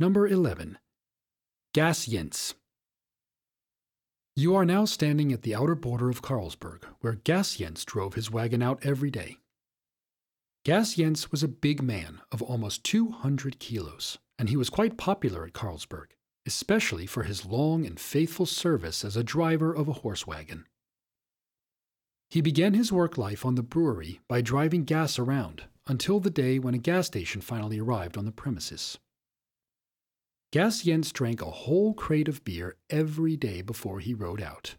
Number 11. Gas Jens. You are now standing at the outer border of Carlsberg, where Gas Jens drove his wagon out every day. Gas Jens was a big man of almost 200 kilos, and he was quite popular at Carlsberg, especially for his long and faithful service as a driver of a horse wagon. He began his work life on the brewery by driving gas around until the day when a gas station finally arrived on the premises. Gas Jens drank a whole crate of beer every day before he rode out.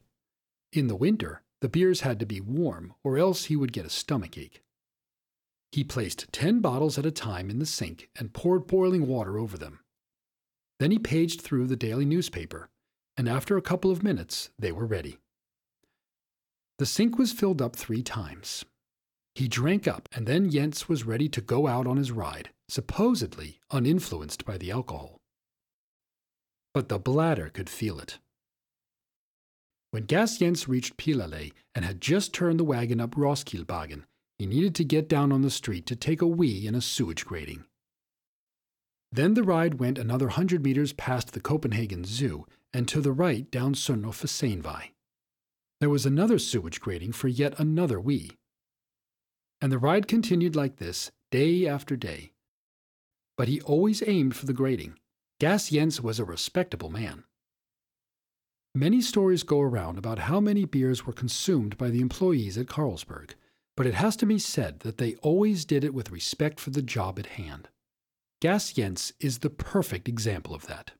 In the winter, the beers had to be warm, or else he would get a stomach ache. He placed ten bottles at a time in the sink and poured boiling water over them. Then he paged through the daily newspaper, and after a couple of minutes, they were ready. The sink was filled up three times. He drank up, and then Jens was ready to go out on his ride, supposedly uninfluenced by the alcohol but the bladder could feel it. When Gas Jens reached Pile Allé and had just turned the wagon up Roskildevejen, he needed to get down on the street to take a wee in a sewage grating. Then the ride went another hundred meters past the Copenhagen Zoo and to the right down Sønder There was another sewage grating for yet another wee. And the ride continued like this day after day. But he always aimed for the grating, Gas Jens was a respectable man. Many stories go around about how many beers were consumed by the employees at Carlsberg, but it has to be said that they always did it with respect for the job at hand. Gas Jens is the perfect example of that.